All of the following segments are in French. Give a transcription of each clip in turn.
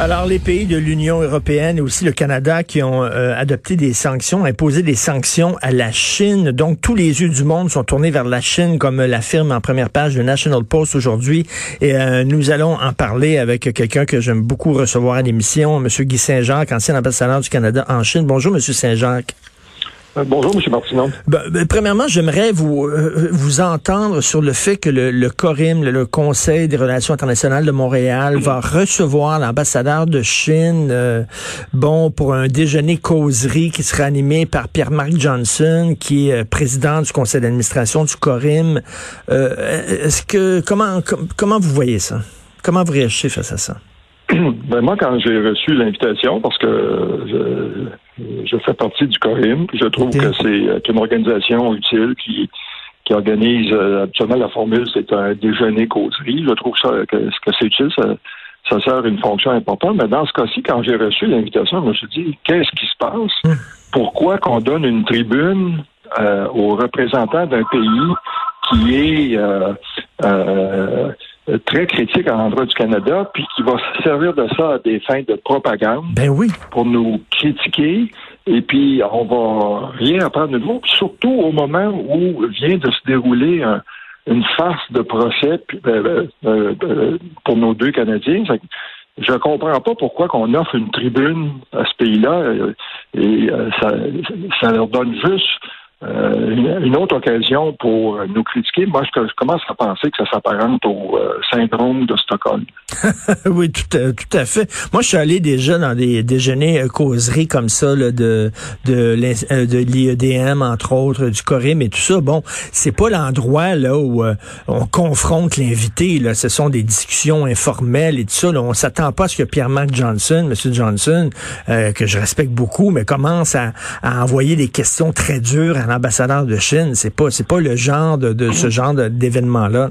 Alors, les pays de l'Union européenne et aussi le Canada qui ont euh, adopté des sanctions, imposé des sanctions à la Chine. Donc, tous les yeux du monde sont tournés vers la Chine, comme l'affirme en première page le National Post aujourd'hui. Et euh, nous allons en parler avec quelqu'un que j'aime beaucoup recevoir à l'émission, M. Guy Saint-Jacques, ancien ambassadeur du Canada en Chine. Bonjour, M. Saint-Jacques. Euh, bonjour, M. Martineau. Ben, ben, premièrement, j'aimerais vous euh, vous entendre sur le fait que le, le CORIM, le, Conseil des relations internationales de Montréal, va recevoir l'ambassadeur de Chine, euh, bon, pour un déjeuner causerie qui sera animé par Pierre-Marc Johnson, qui est président du conseil d'administration du CORIM. Est-ce que comment comment vous voyez ça? Comment vous réagissez face à ça? Ben moi, quand j'ai reçu l'invitation, parce que je, je, fais partie du CORIM, je trouve que c'est une organisation utile qui, qui organise euh, absolument la formule, c'est un déjeuner causerie. Je trouve ça que, que c'est utile, ça, ça sert une fonction importante. Mais dans ce cas-ci, quand j'ai reçu l'invitation, je me suis dit, qu'est-ce qui se passe? Hum. Pourquoi qu'on donne une tribune euh, aux représentants d'un pays qui est euh, euh, très critique à l'endroit du Canada, puis qui va se servir de ça à des fins de propagande. Ben oui. Pour nous critiquer. Et puis, on va rien apprendre de nouveau. surtout au moment où vient de se dérouler une farce de procès euh, euh, euh, pour nos deux Canadiens. Je comprends pas pourquoi qu'on offre une tribune à ce pays-là et ça, ça leur donne juste euh, une, autre occasion pour nous critiquer. Moi, je, commence à penser que ça s'apparente au euh, syndrome de Stockholm. oui, tout à, tout à fait. Moi, je suis allé déjà dans des déjeuners euh, causeries comme ça là, de de, l'IEDM, entre autres, du Corim et tout ça. Bon, c'est pas l'endroit là où on confronte l'invité. Là, ce sont des discussions informelles et tout ça. On s'attend pas à ce que Pierre-Marc Johnson, Monsieur Johnson, que je respecte beaucoup, mais commence à, à envoyer des questions très dures à ambassadeur de Chine. C'est pas, c'est pas le genre de, ce genre d'événement-là.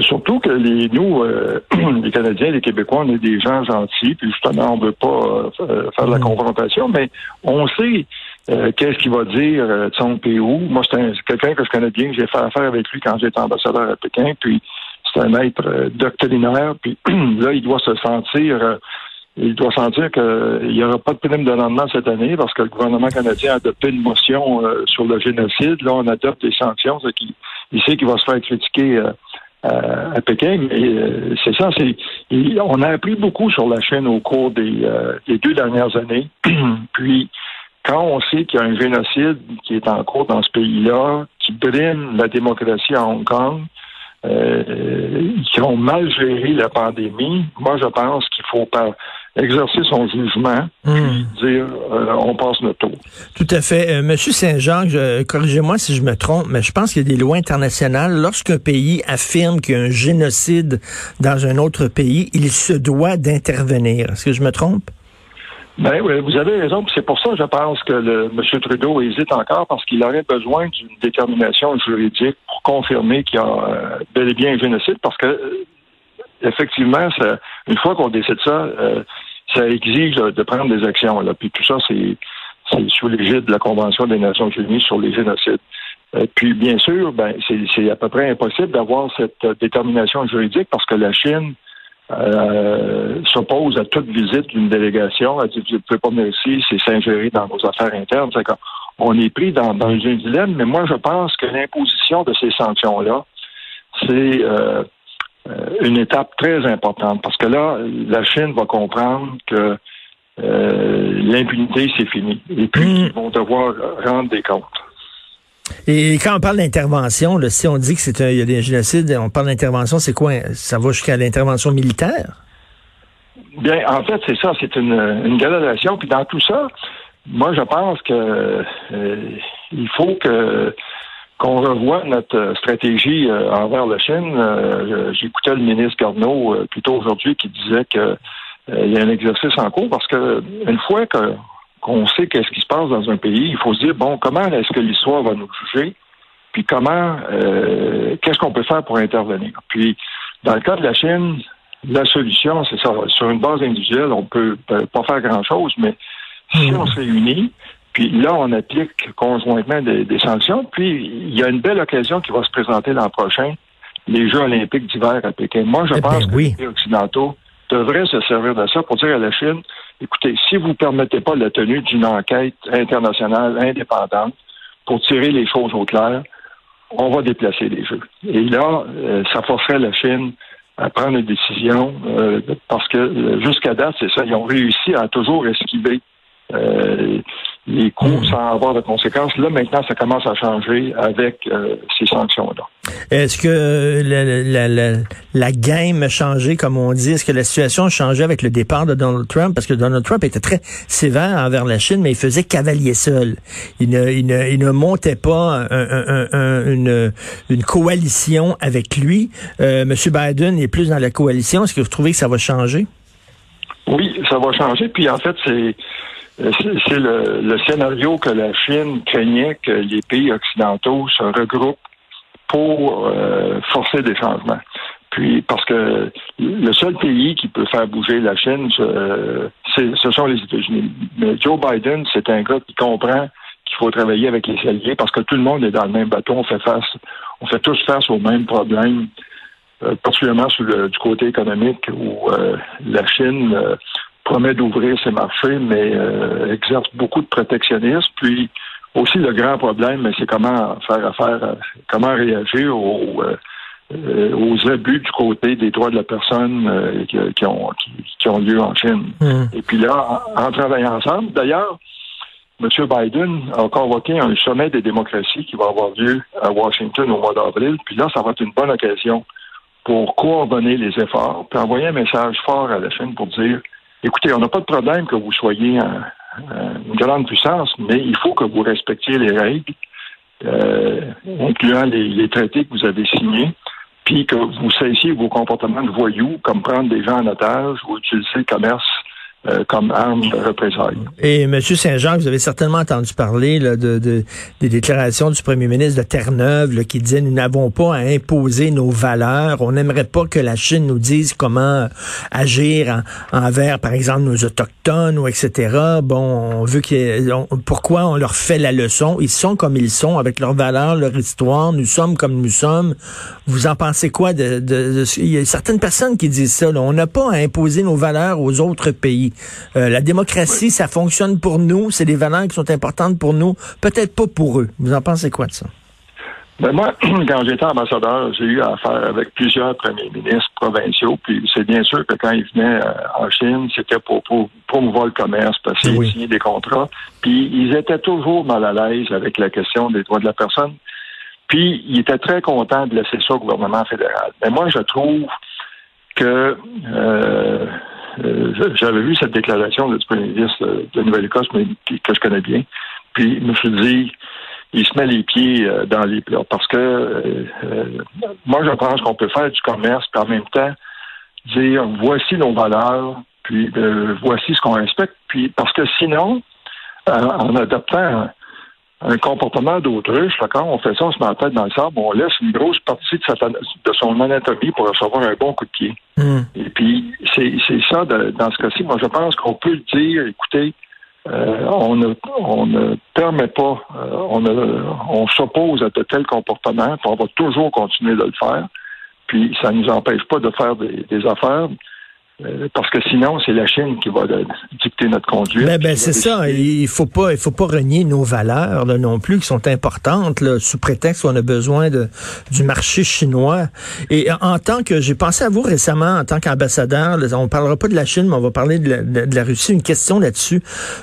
Surtout que les, nous, euh, les Canadiens, les Québécois, on est des gens gentils, puis justement, on ne veut pas euh, faire de la mm. confrontation, mais on sait euh, qu'est-ce qu'il va dire de son pays Moi, c'est quelqu'un que je connais bien, j'ai fait affaire avec lui quand j'étais ambassadeur à Pékin, puis c'est un maître doctrinaire, puis là, il doit se sentir il doit sentir qu'il n'y aura pas de prime de rendement cette année parce que le gouvernement canadien a adopté une motion euh, sur le génocide. Là, on adopte des sanctions. Il, il sait qu'il va se faire critiquer euh, à Pékin. Euh, c'est ça. C'est, on a appris beaucoup sur la Chine au cours des, deux dernières années. Puis, quand on sait qu'il y a un génocide qui est en cours dans ce pays-là, qui brime la démocratie à Hong Kong, euh, qui ont mal géré la pandémie, moi je pense qu'il faut pas exercer son jugement, hmm. dire euh, on passe notre tour. Tout à fait. Euh, Monsieur Saint-Jean, corrigez-moi si je me trompe, mais je pense qu'il y a des lois internationales. Lorsqu'un pays affirme qu'il y a un génocide dans un autre pays, il se doit d'intervenir. Est-ce que je me trompe? Ben oui, vous avez raison. C'est pour ça que je pense que le, M. Trudeau hésite encore parce qu'il aurait besoin d'une détermination juridique pour confirmer qu'il y a euh, bel et bien un génocide parce que effectivement, ça, une fois qu'on décide ça, euh, ça exige de prendre des actions. Là. Puis tout ça, c'est sous l'égide de la Convention des Nations Unies sur les génocides. puis bien sûr, ben c'est à peu près impossible d'avoir cette détermination juridique parce que la Chine euh, s'oppose à toute visite d'une délégation. Elle dit, vous ne pouvez pas venir ici, c'est s'ingérer dans nos affaires internes. on est pris dans, dans un dilemme, mais moi, je pense que l'imposition de ces sanctions-là, c'est euh, euh, une étape très importante parce que là, la Chine va comprendre que l'impunité, c'est fini. Et puis, mm. ils vont devoir rendre des comptes. Et quand on parle d'intervention, si on dit que c'est il y a des génocides, on parle d'intervention, c'est quoi? Ça va jusqu'à l'intervention militaire? Bien, en fait, c'est ça, c'est une, une gradation. Puis dans tout ça, moi, je pense que euh, il faut que qu'on revoie notre stratégie euh, envers la Chine. Euh, j'écoutais le ministre Garneau plus tôt aujourd'hui qui disait que il y a un exercice en cours parce que une fois que qu'on sait qu'est-ce qui se passe dans un pays, il faut se dire, bon, comment est-ce que l'histoire va nous juger, puis comment, euh, qu'est-ce qu'on peut faire pour intervenir? Puis, dans le cas de la Chine, la solution, c'est ça. Sur une base individuelle, on peut pas faire grand-chose, mais Si on se réunit, puis là, on applique conjointement des, sanctions. Puis il y a une belle occasion qui va se présenter l'an prochain, les Jeux olympiques d'hiver à Pékin. Moi, je eh pense que les pays occidentaux devraient se servir de ça pour dire à la Chine, écoutez, si vous ne permettez pas la tenue d'une enquête internationale indépendante pour tirer les choses au clair, on va déplacer les Jeux. Et là, euh, ça forcerait la Chine à prendre une décision euh, parce que euh, jusqu'à date, c'est ça, ils ont réussi à toujours esquiver les coûts hmm. sans avoir de conséquences. Là, maintenant, ça commence à changer avec euh, ces sanctions-là. Est-ce que la, la, la, game a changé, comme on dit? Est-ce que la situation a changé avec le départ de Donald Trump? Parce que Donald Trump était très sévère envers la Chine, mais il faisait cavalier seul. Il ne, il ne, il ne montait pas une, une coalition avec lui. Euh, M. Biden est plus dans la coalition. Est-ce que vous trouvez que ça va changer? Oui, ça va changer. Puis en fait, c'est euh, c'est le, scénario que la Chine craignait que les pays occidentaux se regroupent pour euh, forcer des changements. Puis parce que le seul pays qui peut faire bouger la Chine, ce sont les États-Unis. Mais Joe Biden, c'est un gars qui comprend qu'il faut travailler avec les alliés parce que tout le monde est dans le même bateau. On fait face, on fait tous face aux mêmes problèmes, euh, particulièrement sur le, du côté économique où la Chine promet d'ouvrir ses marchés, mais euh, exerce beaucoup de protectionnisme. Puis aussi le grand problème, c'est comment faire affaire, euh, comment réagir aux, euh, aux abus du côté des droits de la personne qui, ont, qui, ont lieu en Chine. Hmm. Et puis là, en, travaillant ensemble, d'ailleurs, M. Biden a convoqué un sommet des démocraties qui va avoir lieu à Washington au mois d'avril. Puis là, ça va être une bonne occasion pour coordonner les efforts, puis envoyer un message fort à la Chine pour dire écoutez, on n'a pas de problème que vous soyez une grande puissance, mais il faut que vous respectiez les règles, euh, incluant les, traités que vous avez signés, puis que vous cessiez vos comportements de voyous, comme prendre des gens en otage ou utiliser le commerce euh, comme arme de représailles. Et M. Saint-Jean, vous avez certainement entendu parler là, de, de, des déclarations du premier ministre de Terre-Neuve qui disait nous n'avons pas à imposer nos valeurs. On n'aimerait pas que la Chine nous dise comment agir envers, par exemple, nos autochtones ou etc. Bon, on veut que pourquoi on leur fait la leçon? Ils sont comme ils sont, avec leurs valeurs, leur histoire. Nous sommes comme nous sommes. Vous en pensez quoi de, de, il y a certaines personnes qui disent ça. Là. On n'a pas à imposer nos valeurs aux autres pays. Euh, la démocratie, ça fonctionne pour nous, c'est des valeurs qui sont importantes pour nous, peut-être pas pour eux. Vous en pensez quoi de ça? Ben moi, quand j'étais ambassadeur, j'ai eu affaire avec plusieurs premiers ministres provinciaux, puis c'est bien sûr que quand ils venaient euh, en Chine, c'était pour, promouvoir le commerce, passer qu'ils signer des contrats, puis ils étaient toujours mal à l'aise avec la question des droits de la personne, puis ils étaient très contents de laisser ça au gouvernement fédéral. Mais moi, je trouve que euh, euh, j'avais vu cette déclaration du premier ministre de Nouvelle-Écosse, que je connais bien. Puis je me suis dit, il se met les pieds euh, dans les plats. Parce que euh, moi, je pense qu'on peut faire du commerce, puis en même temps, dire voici nos valeurs, puis voici ce qu'on respecte. Puis parce que sinon, en adoptant un comportement d'autruche, quand on fait ça, on se met la tête dans le sable, on laisse une grosse partie de, son anatomie pour recevoir un bon coup de pied. Hmm. Et puis, c'est ça, dans ce cas-ci. Moi, je pense qu'on peut dire, écoutez, euh, on, ne, on ne permet pas, euh, on, on s'oppose à de tels comportements, puis on va toujours continuer de le faire. Puis, ça ne nous empêche pas de faire des affaires. Euh, parce que sinon, c'est la Chine qui va dicter notre conduite. Ben, ben c'est ça. Il faut pas, il faut pas renier nos valeurs là, non plus, qui sont importantes, là, sous prétexte qu'on a besoin de, du marché chinois. Et en tant que, j'ai pensé à vous récemment en tant qu'ambassadeur. On parlera pas de la Chine, mais on va parler de la, de, la Russie. Une question là-dessus.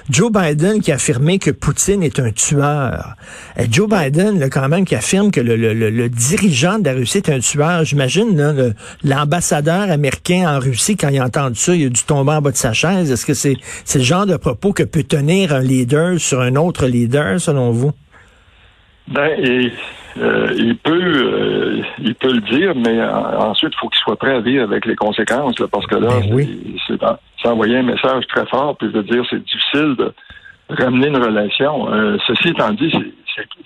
Joe Biden qui a affirmé que Poutine est un tueur. Et Joe Biden, là, quand même, qui affirme que le, le, le, dirigeant de la Russie est un tueur. J'imagine l'ambassadeur américain en Russie quand il entendu ça, il a dû tomber en bas de sa chaise. Est-ce que c'est le genre de propos que peut tenir un leader sur un autre leader, selon vous? Ben, euh, il peut, euh, il peut le dire, mais ensuite, il faut qu'il soit prêt à vivre avec les conséquences, parce que là, ben c'est envoyer un message très fort, puis de dire c'est difficile de ramener une relation. Euh, ceci étant dit,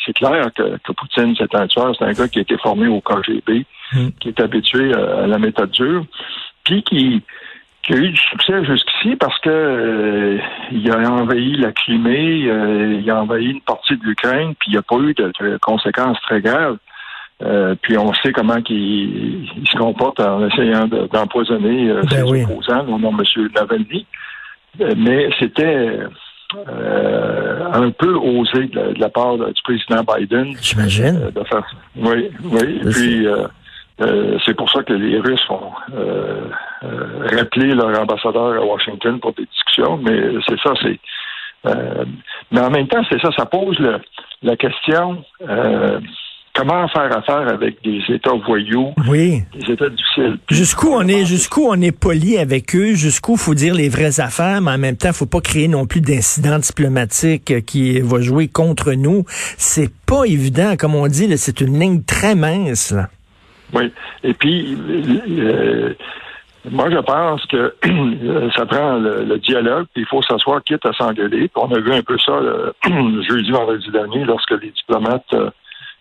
c'est clair que, Poutine, c'est un tueur, c'est un gars qui a été formé au KGB, hmm. qui est habitué à la méthode dure, puis qui qui a eu du succès jusqu'ici parce que euh, il a envahi la Crimée, euh, il a envahi une partie de l'Ukraine, puis il n'y a pas eu de, conséquences très graves. Euh, puis on sait comment il, se comporte en essayant d'empoisonner ben ses opposants, au nom de M. Navalny. Mais c'était un peu osé de la, part du président Biden. J'imagine. de faire. Oui, oui. Puis euh, c'est pour ça que les Russes ont euh, euh, rappelé leur ambassadeur à Washington pour des discussions, mais c'est ça, c'est. mais en même temps, c'est ça, ça pose la question comment faire affaire avec des États voyous, oui. des États difficiles. Jusqu'où on est, jusqu'où on est poli avec eux, jusqu'où faut dire les vraies affaires, mais en même temps, faut pas créer non plus d'incidents diplomatiques qui va jouer contre nous. C'est pas évident, comme on dit, c'est une ligne très mince. Là. Oui. Et puis, euh, moi, je pense que ça prend le, dialogue, puis il faut s'asseoir quitte à s'engueuler. On a vu un peu ça le, jeudi, vendredi dernier, lorsque les diplomates euh,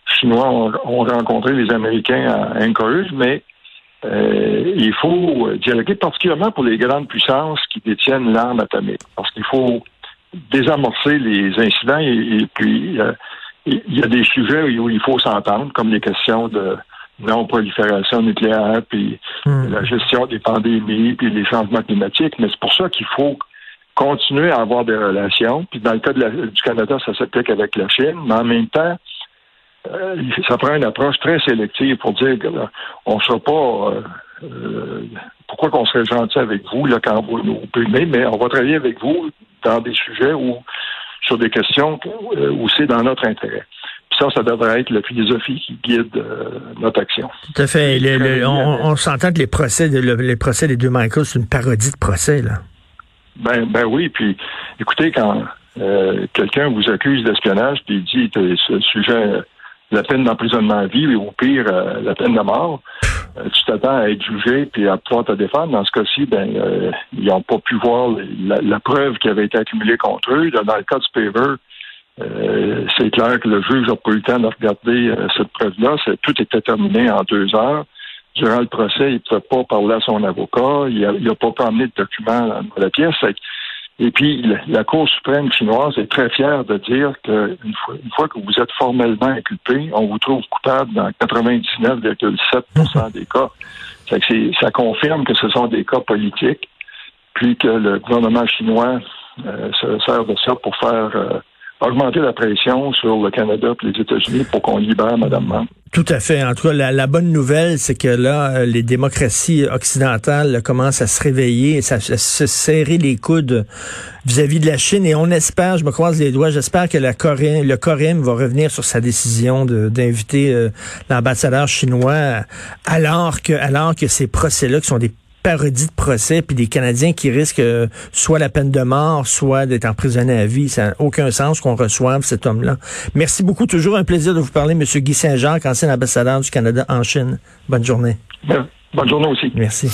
chinois ont, rencontré les Américains à Anchorage, mais euh, il faut dialoguer particulièrement pour les grandes puissances qui détiennent l'arme atomique, parce qu'il faut désamorcer les incidents et puis il y a des sujets où il faut s'entendre, comme les questions de non-prolifération nucléaire, puis hmm. la gestion des pandémies, puis les changements climatiques. Mais c'est pour ça qu'il faut continuer à avoir des relations. Puis dans le cas du Canada, ça s'applique avec la Chine, mais en même temps, euh, ça prend une approche très sélective pour dire qu'on ne sera pas euh, euh, pourquoi qu'on serait gentil avec vous là, quand vous nous mais on va travailler avec vous dans des sujets ou sur des questions où c'est dans notre intérêt ça, ça devrait être la philosophie qui guide euh, notre action. Tout à fait. on, s'entend que les procès, les procès des deux Michael, c'est une parodie de procès, là. Ben, ben oui. Puis, écoutez, quand euh, quelqu'un vous accuse d'espionnage, puis il dit ce sujet, la peine d'emprisonnement à vie, ou au pire, euh, la peine de mort, tu t'attends à être jugé puis à pouvoir te défendre. Dans ce cas-ci, ben, ils n'ont pas pu voir la, preuve qui avait été accumulée contre eux. Dans le cas du Paver, euh, c'est clair que le juge n'a pas eu le temps de regarder euh, cette preuve-là. Tout était terminé en deux heures. Durant le procès, il ne pouvait pas parler à son avocat. Il n'a pas pu de documents dans la pièce. Et puis, la Cour suprême chinoise est très fière de dire qu'une fois, une fois que vous êtes formellement inculpé, on vous trouve coupable dans 99,7% des cas. Ça confirme que ce sont des cas politiques, puis que le gouvernement chinois euh, se sert de ça pour faire augmenter la pression sur le Canada et les États-Unis pour qu'on libère Mme Mann. Tout à fait. En tout cas, la, bonne nouvelle, c'est que là, euh, les démocraties occidentales commencent à se réveiller, à, se serrer les coudes vis-à-vis de la Chine. Et on espère, je me croise les doigts, j'espère que la Corée, le Coréen va revenir sur sa décision d'inviter euh, l'ambassadeur chinois, alors que, alors que ces procès-là, qui sont des parodie de procès, puis des Canadiens qui risquent euh, soit la peine de mort, soit d'être emprisonnés à vie. Ça n'a aucun sens qu'on reçoive cet homme-là. Merci beaucoup. Toujours un plaisir de vous parler, M. Guy Saint-Jacques, ancien ambassadeur du Canada en Chine. Bonne journée. Bonne journée aussi. Merci.